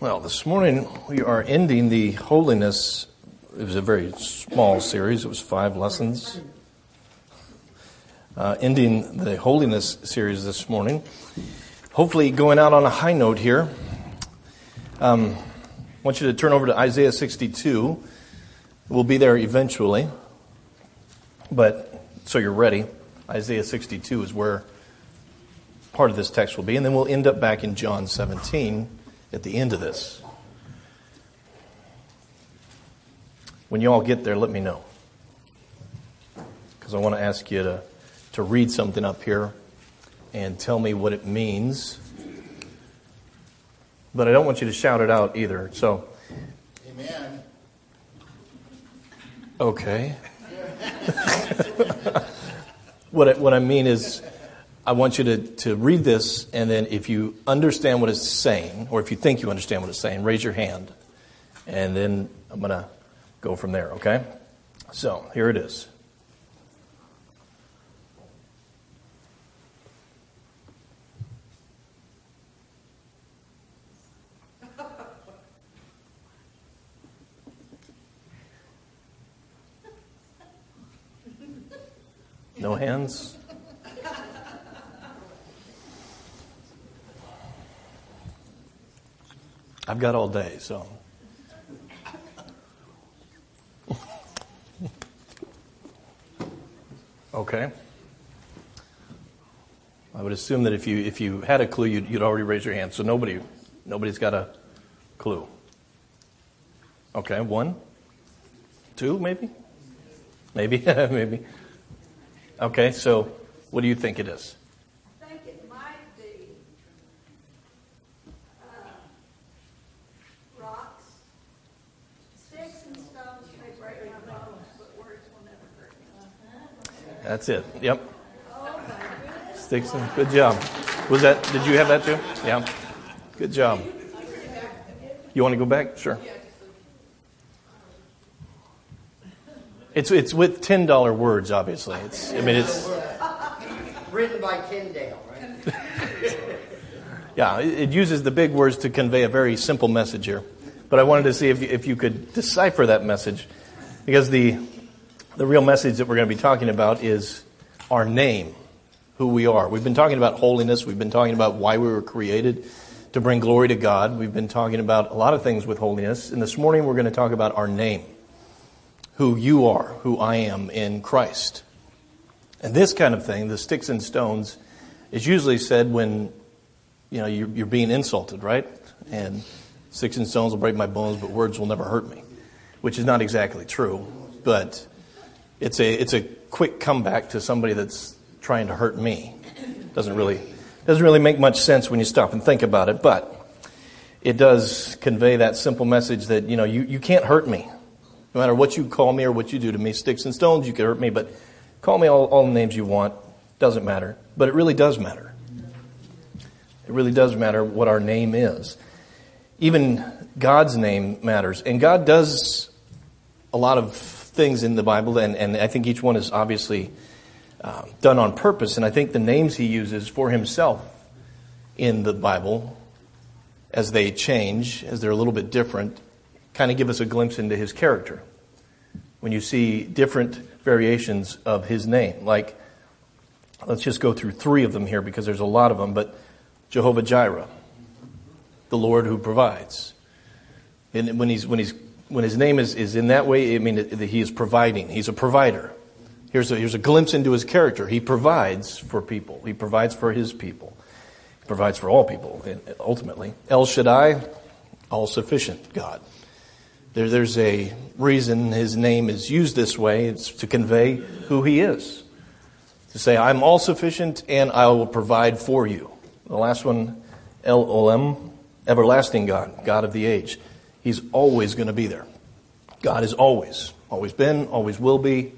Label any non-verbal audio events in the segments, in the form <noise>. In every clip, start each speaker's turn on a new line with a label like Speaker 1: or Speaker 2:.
Speaker 1: Well, this morning we are ending the holiness. It was a very small series, it was five lessons. Uh, ending the holiness series this morning. Hopefully, going out on a high note here. Um, I want you to turn over to Isaiah 62. We'll be there eventually. But so you're ready. Isaiah 62 is where part of this text will be. And then we'll end up back in John 17 at the end of this. When you all get there, let me know. Because I want to ask you to, to read something up here and tell me what it means. But I don't want you to shout it out either. So,
Speaker 2: Amen.
Speaker 1: Okay. <laughs> what, I, what I mean is, I want you to, to read this, and then if you understand what it's saying, or if you think you understand what it's saying, raise your hand. And then I'm going to go from there, okay? So, here it is. No hands? I've got all day, so. okay. I would assume that if you if you had a clue, you'd, you'd already raise your hand. So nobody nobody's got a clue. Okay, one, two, maybe, maybe, <laughs> maybe. Okay, so what do you think it is?
Speaker 3: I think it might be uh, rocks, sticks and stones may break my bones, but words will never hurt me.
Speaker 1: That's it. Yep. Sticks and good job. Was that? Did you have that too? Yeah. Good job. You want to go back? Sure. It's it's with ten dollar words, obviously. It's I mean it's
Speaker 2: Written by Tyndale, right? <laughs>
Speaker 1: yeah. It it uses the big words to convey a very simple message here. But I wanted to see if you, if you could decipher that message, because the the real message that we're going to be talking about is our name, who we are. We've been talking about holiness. We've been talking about why we were created to bring glory to God. We've been talking about a lot of things with holiness. And this morning we're going to talk about our name who you are, who I am in Christ. And this kind of thing, the sticks and stones, is usually said when you know you're, you're being insulted, right? And sticks and stones will break my bones, but words will never hurt me, which is not exactly true. But it's a it's a quick comeback to somebody that's trying to hurt me. Doesn't really doesn't really make much sense when you stop and think about it, but it does convey that simple message that you know you, you can't hurt me no matter what you call me or what you do to me, sticks and stones, you can hurt me, but call me all, all the names you want. Doesn't matter. But it really does matter. It really does matter what our name is. Even God's name matters. And God does a lot of things in the Bible, and, and I think each one is obviously uh, done on purpose. And I think the names he uses for himself in the Bible, as they change, as they're a little bit different, kind of give us a glimpse into his character. When you see different variations of his name, like, let's just go through three of them here because there's a lot of them, but Jehovah Jireh, the Lord who provides. And when he's, when he's, when his name is, is in that way, I mean, that he is providing. He's a provider. Here's a, here's a glimpse into his character. He provides for people. He provides for his people. He provides for all people, ultimately. El Shaddai, all sufficient God. There, there's a reason his name is used this way. It's to convey who he is. To say, I'm all sufficient and I will provide for you. The last one, El Olam, everlasting God, God of the age. He's always going to be there. God is always, always been, always will be.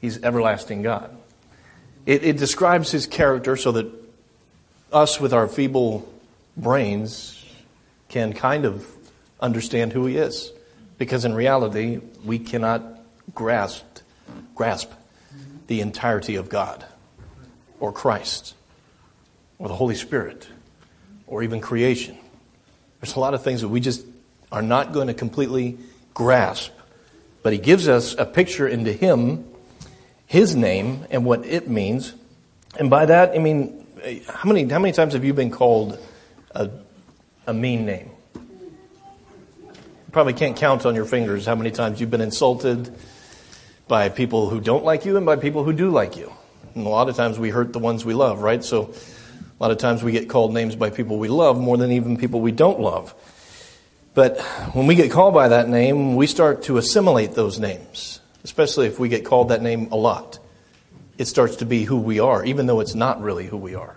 Speaker 1: He's everlasting God. It, it describes his character so that us with our feeble brains can kind of understand who he is. Because in reality, we cannot grasp, grasp the entirety of God or Christ or the Holy Spirit or even creation There's a lot of things that we just are not going to completely grasp. But he gives us a picture into him, his name, and what it means. And by that, I mean, how many, how many times have you been called a, a mean name? You probably can't count on your fingers how many times you've been insulted by people who don't like you and by people who do like you. And a lot of times we hurt the ones we love, right? So a lot of times we get called names by people we love more than even people we don't love. But when we get called by that name, we start to assimilate those names, especially if we get called that name a lot. It starts to be who we are, even though it's not really who we are.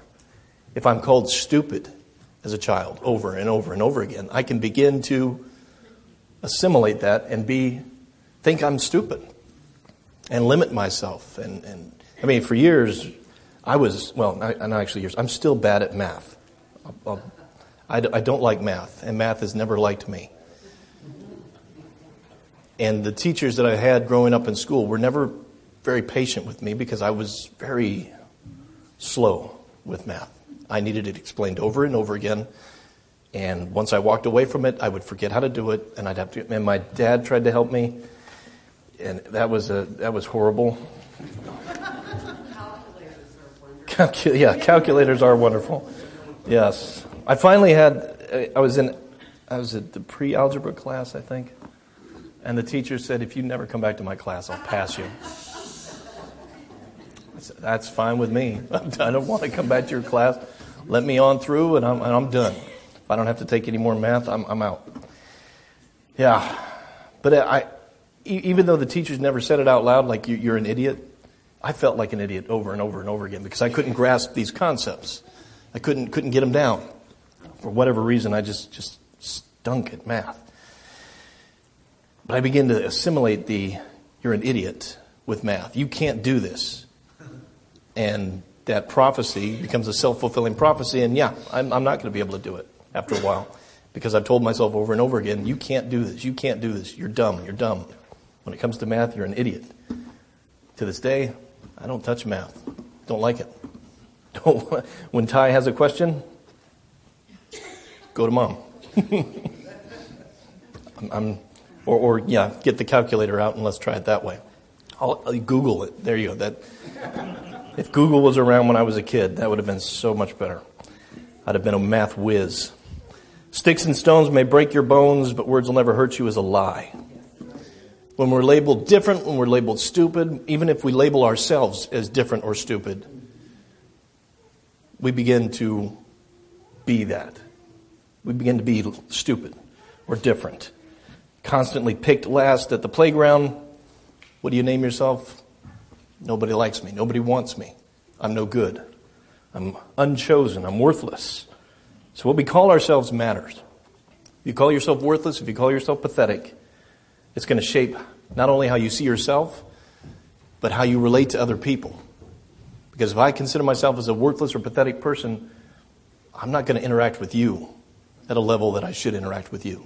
Speaker 1: If I'm called stupid as a child over and over and over again, I can begin to assimilate that and be think I'm stupid and limit myself. And, and I mean, for years, I was, well, not, not actually years, I'm still bad at math. I'll, I'll, I, I don't like math, and math has never liked me. And the teachers that I had growing up in school were never very patient with me because I was very slow with math. I needed it explained over and over again. And once I walked away from it, I would forget how to do it, and I'd have to. And my dad tried to help me, and that was a that was horrible. Calcu- yeah, calculators are wonderful. Yes, I finally had. Uh, I was in. I was at the pre-algebra class, I think, and the teacher said, "If you never come back to my class, I'll pass you." Said, That's fine with me. <laughs> I don't want to come back to your class. Let me on through, and I'm, and I'm done. If I don't have to take any more math, I'm, I'm out. Yeah, but I, even though the teachers never said it out loud, like you, you're an idiot, I felt like an idiot over and over and over again because I couldn't grasp these concepts. I couldn't couldn't get them down. For whatever reason, I just just stunk at math. But I began to assimilate the you're an idiot with math. You can't do this. And that prophecy becomes a self fulfilling prophecy. And yeah, I'm, I'm not going to be able to do it after a while because I've told myself over and over again, you can't do this. You can't do this. You're dumb. You're dumb. When it comes to math, you're an idiot. To this day, I don't touch math. Don't like it. <laughs> Don't, when Ty has a question, go to mom. <laughs> I'm, or, or, yeah, get the calculator out and let's try it that way. I'll, I'll Google it. There you go. That, if Google was around when I was a kid, that would have been so much better. I'd have been a math whiz. Sticks and stones may break your bones, but words will never hurt you is a lie. When we're labeled different, when we're labeled stupid, even if we label ourselves as different or stupid, we begin to be that. We begin to be stupid or different. Constantly picked last at the playground. What do you name yourself? Nobody likes me. Nobody wants me. I'm no good. I'm unchosen. I'm worthless. So what we call ourselves matters. If you call yourself worthless, if you call yourself pathetic, it's going to shape not only how you see yourself, but how you relate to other people. Because if I consider myself as a worthless or pathetic person, I'm not going to interact with you at a level that I should interact with you.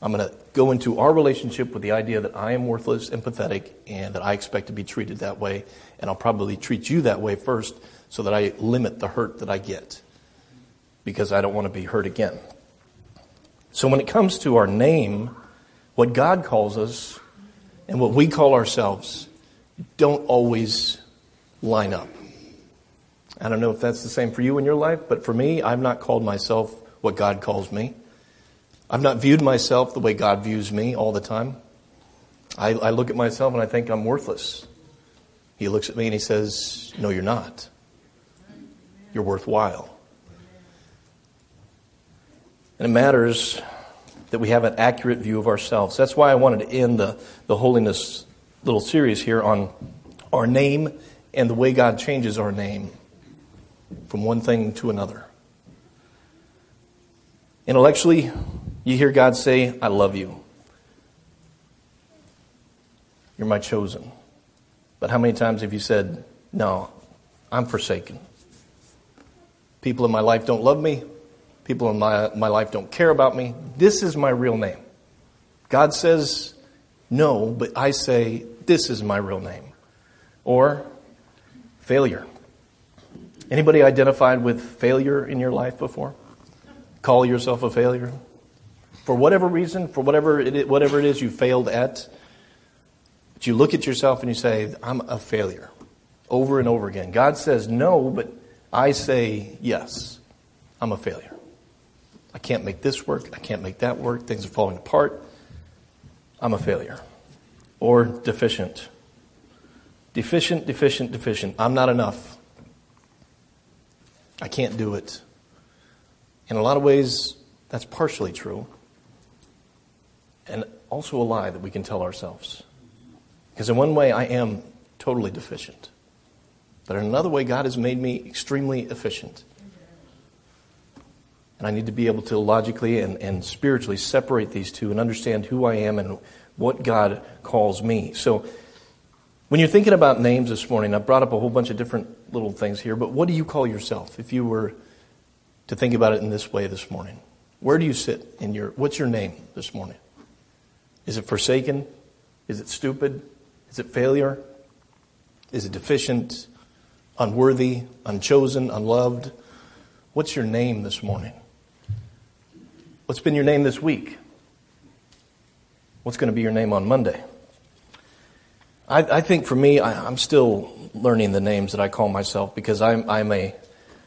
Speaker 1: I'm going to go into our relationship with the idea that I am worthless and pathetic and that I expect to be treated that way. And I'll probably treat you that way first so that I limit the hurt that I get because I don't want to be hurt again. So when it comes to our name, what God calls us and what we call ourselves don't always line up. I don't know if that's the same for you in your life, but for me, I've not called myself what God calls me. I've not viewed myself the way God views me all the time. I, I look at myself and I think I'm worthless. He looks at me and he says, No, you're not. You're worthwhile. And it matters that we have an accurate view of ourselves. That's why I wanted to end the, the holiness little series here on our name and the way God changes our name from one thing to another. Intellectually, you hear God say, I love you. You're my chosen. But how many times have you said, No, I'm forsaken? People in my life don't love me. People in my, my life don't care about me. This is my real name. God says no, but I say this is my real name. Or failure. Anybody identified with failure in your life before? Call yourself a failure? For whatever reason, for whatever it whatever it is you failed at, but you look at yourself and you say, I'm a failure over and over again. God says no, but I say yes. I'm a failure. I can't make this work. I can't make that work. Things are falling apart. I'm a failure. Or deficient. Deficient, deficient, deficient. I'm not enough. I can't do it. In a lot of ways, that's partially true. And also a lie that we can tell ourselves. Because in one way, I am totally deficient. But in another way, God has made me extremely efficient. And I need to be able to logically and, and spiritually separate these two and understand who I am and what God calls me. So, when you're thinking about names this morning, I brought up a whole bunch of different little things here, but what do you call yourself if you were to think about it in this way this morning? Where do you sit in your, what's your name this morning? Is it forsaken? Is it stupid? Is it failure? Is it deficient? Unworthy? Unchosen? Unloved? What's your name this morning? What's been your name this week? What's going to be your name on Monday? I, I think for me, I, am still learning the names that I call myself because I'm, I'm a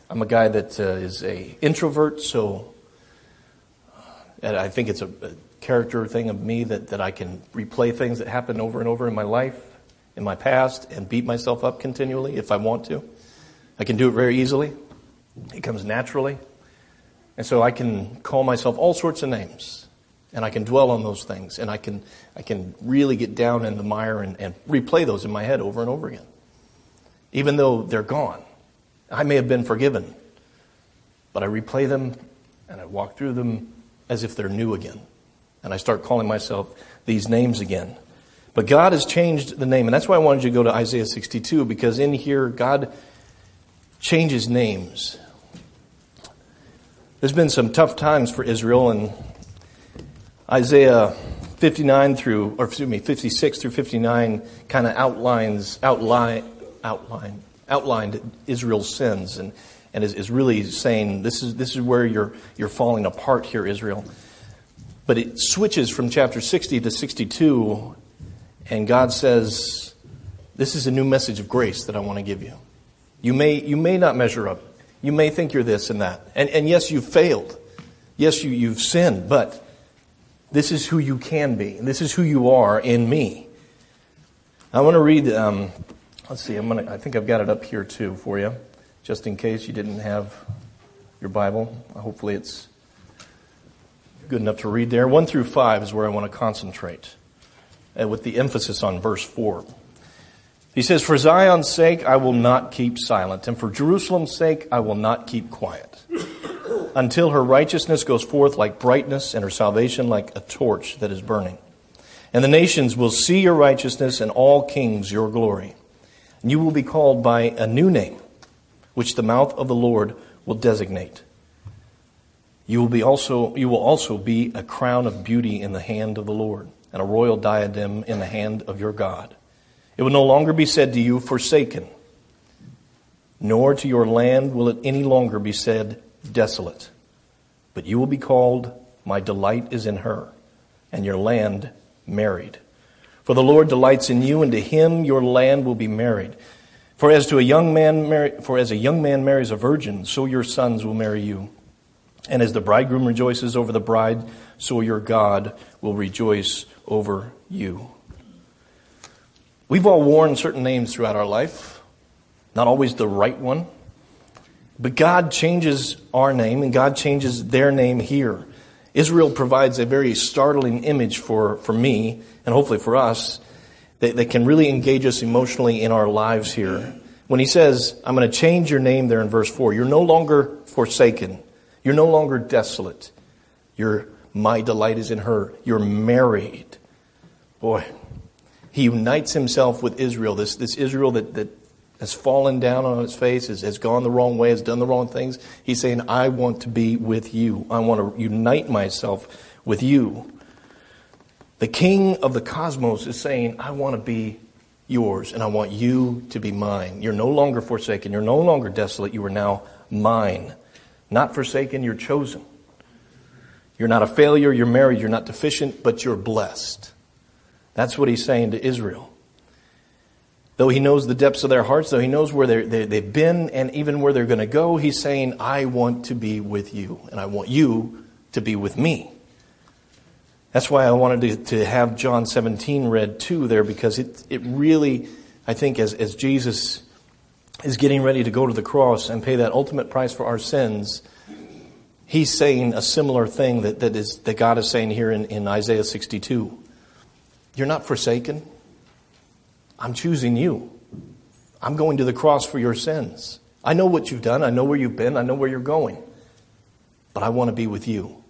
Speaker 1: I'm a guy that uh, is a introvert, so and I think it's a, a character thing of me that, that I can replay things that happen over and over in my life, in my past, and beat myself up continually if I want to. I can do it very easily. It comes naturally. And so I can call myself all sorts of names. And I can dwell on those things. And I can, I can really get down in the mire and, and replay those in my head over and over again. Even though they're gone. I may have been forgiven. But I replay them and I walk through them as if they're new again. And I start calling myself these names again. But God has changed the name. And that's why I wanted you to go to Isaiah 62, because in here, God changes names. There's been some tough times for Israel, and Isaiah 59 through, or excuse me, 56 through 59 kind of outlines, outline, outline, outlined Israel's sins, and, and is, is really saying this is, this is where you're, you're falling apart here, Israel. But it switches from chapter 60 to 62, and God says, This is a new message of grace that I want to give you. You may, you may not measure up. You may think you're this and that. And, and yes, you've failed. Yes, you, you've sinned, but this is who you can be. This is who you are in me. I want to read, um, let's see, I'm gonna, I think I've got it up here too for you, just in case you didn't have your Bible. Hopefully it's good enough to read there. One through five is where I want to concentrate, uh, with the emphasis on verse four. He says, For Zion's sake I will not keep silent, and for Jerusalem's sake I will not keep quiet, until her righteousness goes forth like brightness, and her salvation like a torch that is burning. And the nations will see your righteousness, and all kings your glory. And you will be called by a new name, which the mouth of the Lord will designate. You will, be also, you will also be a crown of beauty in the hand of the Lord, and a royal diadem in the hand of your God. It will no longer be said to you, Forsaken, nor to your land will it any longer be said, Desolate. But you will be called, My delight is in her, and your land married. For the Lord delights in you, and to him your land will be married. For as to a young man for as a young man marries a virgin, so your sons will marry you. And as the bridegroom rejoices over the bride, so your God will rejoice over you. We've all worn certain names throughout our life, not always the right one. But God changes our name and God changes their name here. Israel provides a very startling image for, for me and hopefully for us that, that can really engage us emotionally in our lives here. When he says, I'm going to change your name there in verse 4, you're no longer forsaken. You're no longer desolate. You're, my delight is in her. You're married. Boy, he unites himself with Israel, this, this Israel that, that has fallen down on its face, has, has gone the wrong way, has done the wrong things. He's saying, I want to be with you. I want to unite myself with you. The king of the cosmos is saying, I want to be yours and I want you to be mine. You're no longer forsaken. You're no longer desolate. You are now mine. Not forsaken, you're chosen. You're not a failure, you're married, you're not deficient, but you're blessed. That's what he's saying to Israel. Though he knows the depths of their hearts, though he knows where they, they've been and even where they're going to go, he's saying, I want to be with you, and I want you to be with me. That's why I wanted to, to have John 17 read too there, because it, it really, I think, as, as Jesus is getting ready to go to the cross and pay that ultimate price for our sins, he's saying a similar thing that, that, is, that God is saying here in, in Isaiah 62. You're not forsaken. I'm choosing you. I'm going to the cross for your sins. I know what you've done. I know where you've been. I know where you're going. But I want to be with you.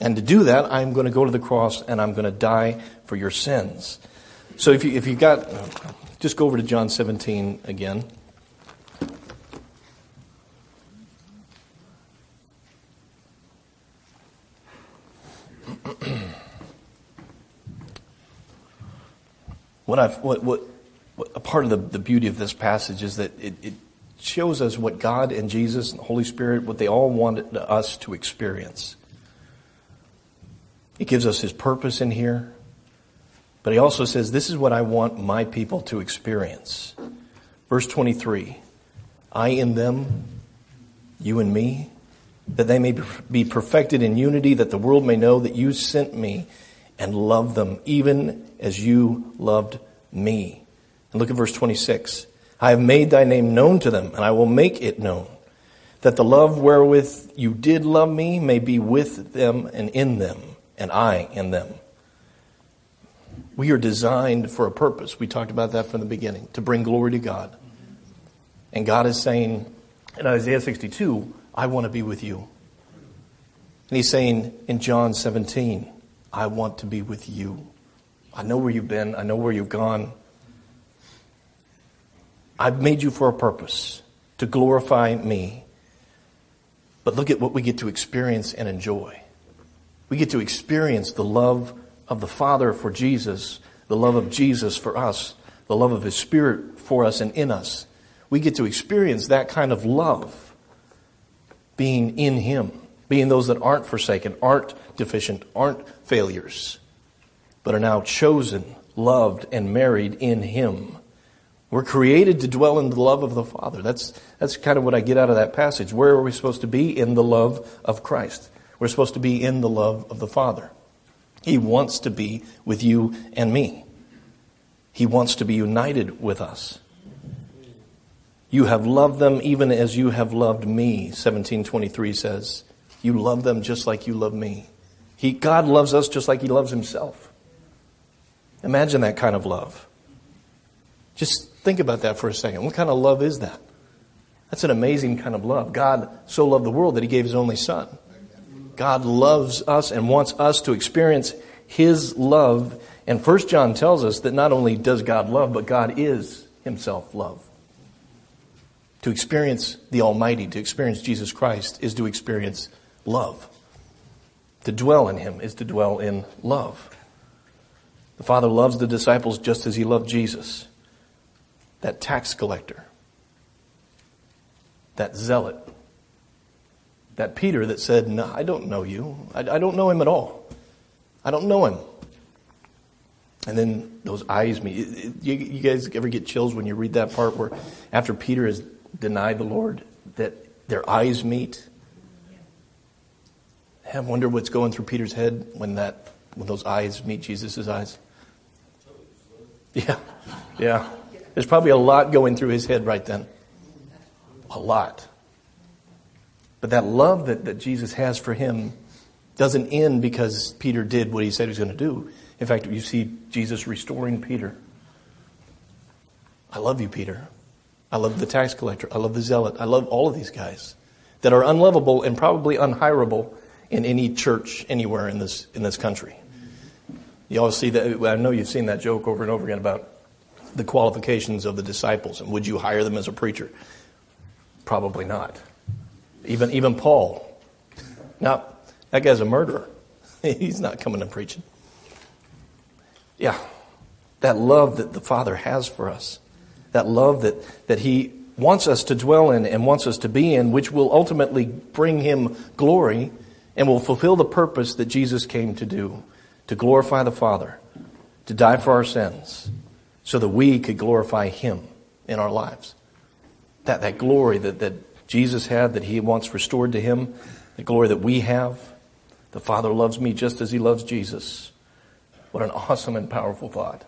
Speaker 1: And to do that, I'm going to go to the cross and I'm going to die for your sins. So if you, if you've got, just go over to John 17 again. What I've, what, what, what, a part of the, the beauty of this passage is that it, it shows us what God and Jesus and the Holy Spirit, what they all wanted us to experience. It gives us his purpose in here. But he also says, This is what I want my people to experience. Verse 23 I in them, you and me, that they may be perfected in unity, that the world may know that you sent me and loved them, even as you loved me. And look at verse 26. I have made thy name known to them, and I will make it known, that the love wherewith you did love me may be with them and in them, and I in them. We are designed for a purpose. We talked about that from the beginning, to bring glory to God. And God is saying in Isaiah 62, I want to be with you. And he's saying in John 17, I want to be with you. I know where you've been. I know where you've gone. I've made you for a purpose to glorify me. But look at what we get to experience and enjoy. We get to experience the love of the Father for Jesus, the love of Jesus for us, the love of His Spirit for us and in us. We get to experience that kind of love being in Him, being those that aren't forsaken, aren't deficient, aren't failures, but are now chosen, loved, and married in Him. We're created to dwell in the love of the Father. That's, that's kind of what I get out of that passage. Where are we supposed to be? In the love of Christ. We're supposed to be in the love of the Father. He wants to be with you and me. He wants to be united with us. You have loved them even as you have loved me, 1723 says. You love them just like you love me. He, God loves us just like He loves Himself. Imagine that kind of love. Just think about that for a second. What kind of love is that? That's an amazing kind of love. God so loved the world that He gave His only Son. God loves us and wants us to experience His love. And First John tells us that not only does God love, but God is Himself love. To experience the Almighty, to experience Jesus Christ, is to experience love. To dwell in him is to dwell in love. The Father loves the disciples just as he loved Jesus. That tax collector, that zealot, that Peter that said, No, I don't know you. I, I don't know him at all. I don't know him. And then those eyes meet. You, you guys ever get chills when you read that part where after Peter has denied the Lord, that their eyes meet? I wonder what's going through Peter's head when that when those eyes meet Jesus' eyes. Yeah, yeah. There's probably a lot going through his head right then. A lot. But that love that, that Jesus has for him doesn't end because Peter did what he said he was going to do. In fact, you see Jesus restoring Peter. I love you, Peter. I love the tax collector. I love the zealot. I love all of these guys that are unlovable and probably unhirable in any church anywhere in this, in this country. You always see that, I know you've seen that joke over and over again about the qualifications of the disciples and would you hire them as a preacher? Probably not. Even, even Paul. Now, that guy's a murderer. <laughs> He's not coming and preaching. Yeah, that love that the Father has for us, that love that, that He wants us to dwell in and wants us to be in, which will ultimately bring Him glory and will fulfill the purpose that Jesus came to do to glorify the Father, to die for our sins, so that we could glorify Him in our lives. That, that glory that, that Jesus had, that He wants restored to Him, the glory that we have. The Father loves me just as He loves Jesus. What an awesome and powerful thought.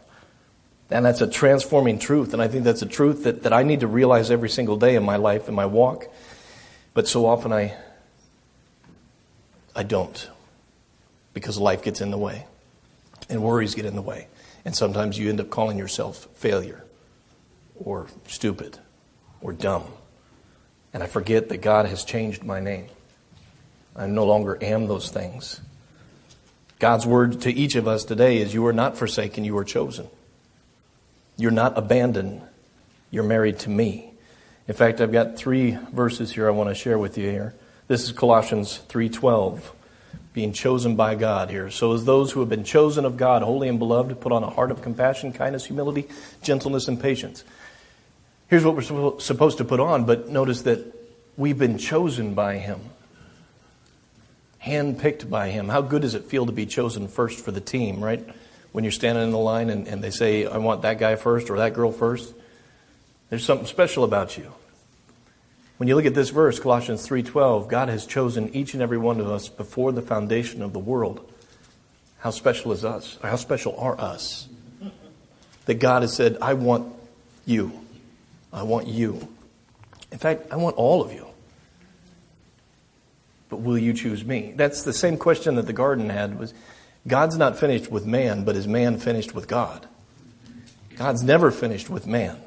Speaker 1: And that's a transforming truth. And I think that's a truth that, that I need to realize every single day in my life, in my walk. But so often I, I don't because life gets in the way and worries get in the way. And sometimes you end up calling yourself failure or stupid or dumb. And I forget that God has changed my name. I no longer am those things. God's word to each of us today is you are not forsaken, you are chosen. You're not abandoned, you're married to me. In fact, I've got three verses here I want to share with you here. This is Colossians 3:12, being chosen by God here. So as those who have been chosen of God, holy and beloved, put on a heart of compassion, kindness, humility, gentleness, and patience. Here's what we're supposed to put on, but notice that we've been chosen by Him, handpicked by Him. How good does it feel to be chosen first for the team, right? When you're standing in the line and, and they say, I want that guy first or that girl first. There's something special about you. When you look at this verse, Colossians 3:12, God has chosen each and every one of us before the foundation of the world. How special is us? How special are us? That God has said, I want you. I want you. In fact, I want all of you. But will you choose me? That's the same question that the garden had was God's not finished with man, but is man finished with God? God's never finished with man.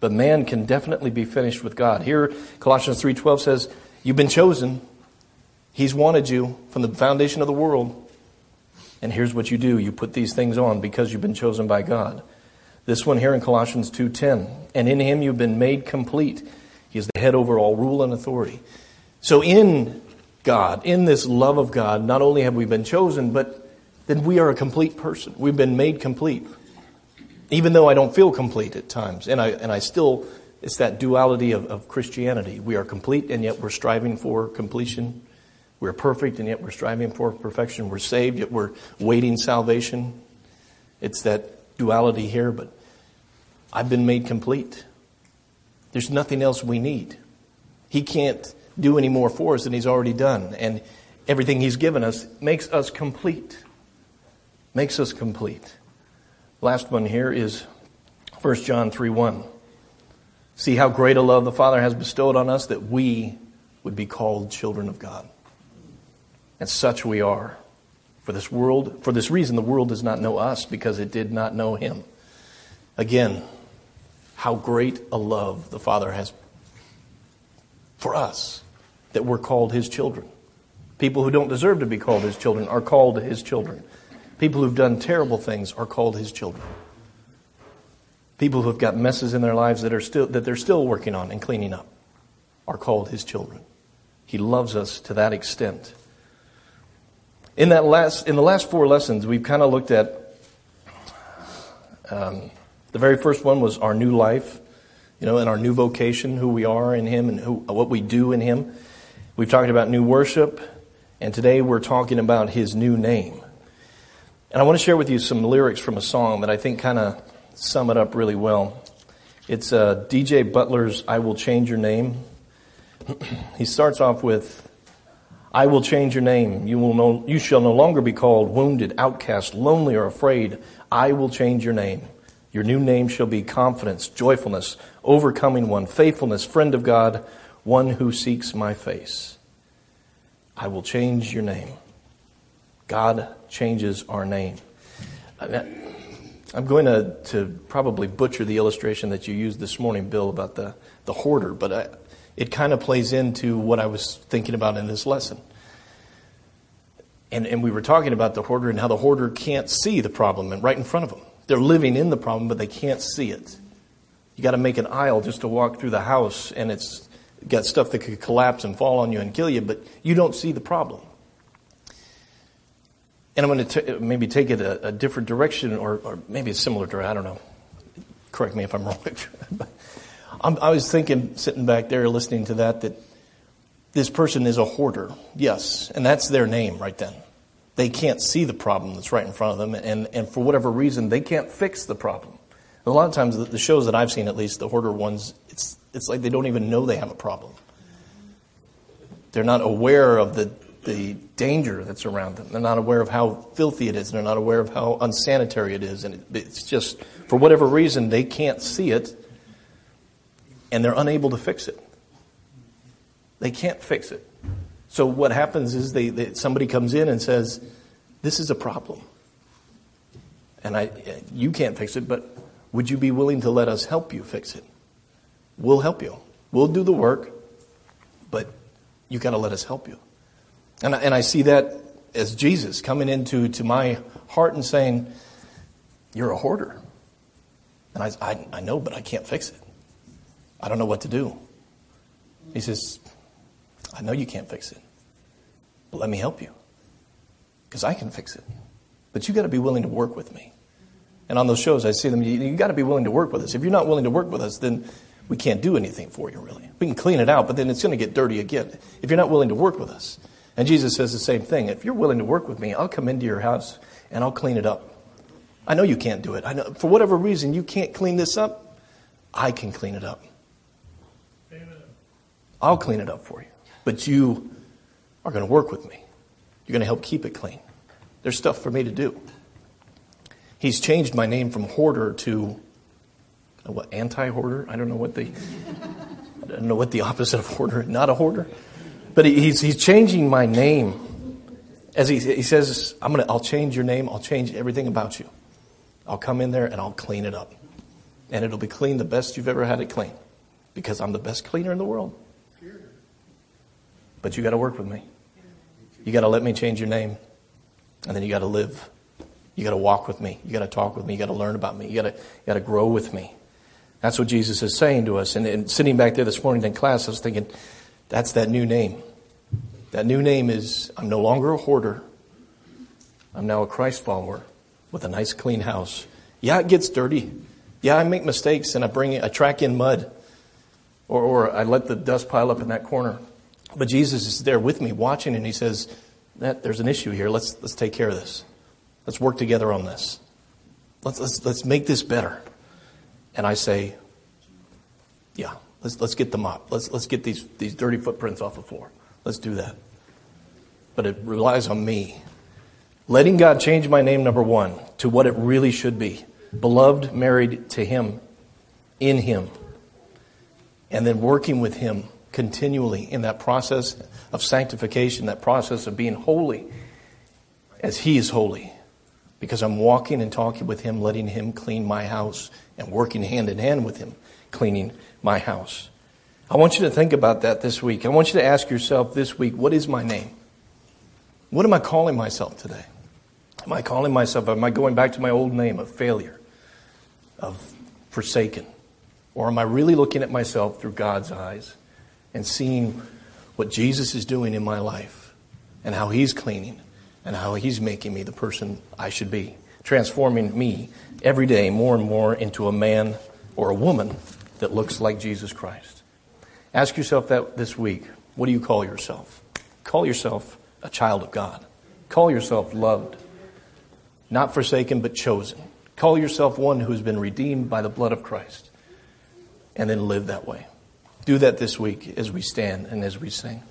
Speaker 1: But man can definitely be finished with God. Here, Colossians 3.12 says, You've been chosen. He's wanted you from the foundation of the world. And here's what you do. You put these things on because you've been chosen by God. This one here in Colossians 2.10. And in him you've been made complete. He is the head over all rule and authority. So in God, in this love of God, not only have we been chosen, but then we are a complete person. We've been made complete even though I don't feel complete at times. And I, and I still, it's that duality of, of Christianity. We are complete and yet we're striving for completion. We're perfect and yet we're striving for perfection. We're saved yet we're waiting salvation. It's that duality here, but I've been made complete. There's nothing else we need. He can't do any more for us than He's already done. And everything He's given us makes us complete. Makes us complete. Last one here is 1 John 3 1. See how great a love the Father has bestowed on us that we would be called children of God. And such we are. For this world, for this reason, the world does not know us because it did not know him. Again, how great a love the Father has for us that we're called his children. People who don't deserve to be called his children are called his children. People who've done terrible things are called his children. People who've got messes in their lives that are still that they're still working on and cleaning up are called his children. He loves us to that extent. In that last in the last four lessons, we've kind of looked at um, the very first one was our new life, you know, and our new vocation, who we are in Him, and who, what we do in Him. We've talked about new worship, and today we're talking about His new name. And I want to share with you some lyrics from a song that I think kind of sum it up really well. It's uh, DJ Butler's I Will Change Your Name. <clears throat> he starts off with, I will change your name. You, will no, you shall no longer be called wounded, outcast, lonely, or afraid. I will change your name. Your new name shall be confidence, joyfulness, overcoming one, faithfulness, friend of God, one who seeks my face. I will change your name. God changes our name. I'm going to, to probably butcher the illustration that you used this morning, Bill, about the, the hoarder, but I, it kind of plays into what I was thinking about in this lesson. And, and we were talking about the hoarder and how the hoarder can't see the problem right in front of them. They're living in the problem, but they can't see it. You got to make an aisle just to walk through the house, and it's got stuff that could collapse and fall on you and kill you, but you don't see the problem. And I'm going to t- maybe take it a, a different direction or, or, maybe a similar direction. I don't know. Correct me if I'm wrong. <laughs> I'm, I was thinking, sitting back there listening to that, that this person is a hoarder. Yes, and that's their name right then. They can't see the problem that's right in front of them, and, and for whatever reason, they can't fix the problem. a lot of times, the shows that I've seen, at least, the hoarder ones, it's, it's like they don't even know they have a problem. They're not aware of the, the danger that's around them. They're not aware of how filthy it is. They're not aware of how unsanitary it is. And it's just, for whatever reason, they can't see it, and they're unable to fix it. They can't fix it. So what happens is they, they, somebody comes in and says, "This is a problem, and I, you can't fix it, but would you be willing to let us help you fix it? We'll help you. We'll do the work, but you got to let us help you." And I, and I see that as Jesus coming into to my heart and saying, "You're a hoarder," and I, I, I know, but I can't fix it. I don't know what to do. He says, I know you can't fix it. But let me help you. Because I can fix it. But you got to be willing to work with me. And on those shows, I see them, you, you got to be willing to work with us. If you're not willing to work with us, then we can't do anything for you, really. We can clean it out, but then it's going to get dirty again if you're not willing to work with us. And Jesus says the same thing. If you're willing to work with me, I'll come into your house and I'll clean it up. I know you can't do it. I know for whatever reason you can't clean this up. I can clean it up. Amen. I'll clean it up for you. But you are going to work with me. You're going to help keep it clean. There's stuff for me to do. He's changed my name from hoarder to what anti-hoarder. I don't know what the I don't know what the opposite of hoarder. Not a hoarder, but he's he's changing my name. As he, he says, I'm gonna I'll change your name. I'll change everything about you. I'll come in there and I'll clean it up, and it'll be clean the best you've ever had it clean, because I'm the best cleaner in the world. But you got to work with me. You got to let me change your name. And then you got to live. You got to walk with me. You got to talk with me. You got to learn about me. You got to, you got to grow with me. That's what Jesus is saying to us. And, and sitting back there this morning in class, I was thinking, that's that new name. That new name is I'm no longer a hoarder. I'm now a Christ follower with a nice clean house. Yeah, it gets dirty. Yeah, I make mistakes and I bring I track in mud. Or, or I let the dust pile up in that corner. But Jesus is there with me watching and he says, that there's an issue here. Let's, let's take care of this. Let's work together on this. Let's, let's, let's make this better. And I say, yeah, let's, let's get the mop. Let's, let's get these, these dirty footprints off the floor. Let's do that. But it relies on me. Letting God change my name, number one, to what it really should be. Beloved, married to Him, in Him. And then working with Him continually in that process of sanctification, that process of being holy as He is holy. Because I'm walking and talking with Him, letting Him clean my house, and working hand in hand with Him, cleaning my house. I want you to think about that this week. I want you to ask yourself this week what is my name? What am I calling myself today? Am I calling myself, am I going back to my old name of failure, of forsaken? Or am I really looking at myself through God's eyes? and seeing what Jesus is doing in my life and how He's cleaning and how He's making me the person I should be, transforming me every day more and more into a man or a woman that looks like Jesus Christ. Ask yourself that this week. What do you call yourself? Call yourself a child of God. Call yourself loved, not forsaken, but chosen. Call yourself one who has been redeemed by the blood of Christ. And then live that way. Do that this week as we stand and as we sing.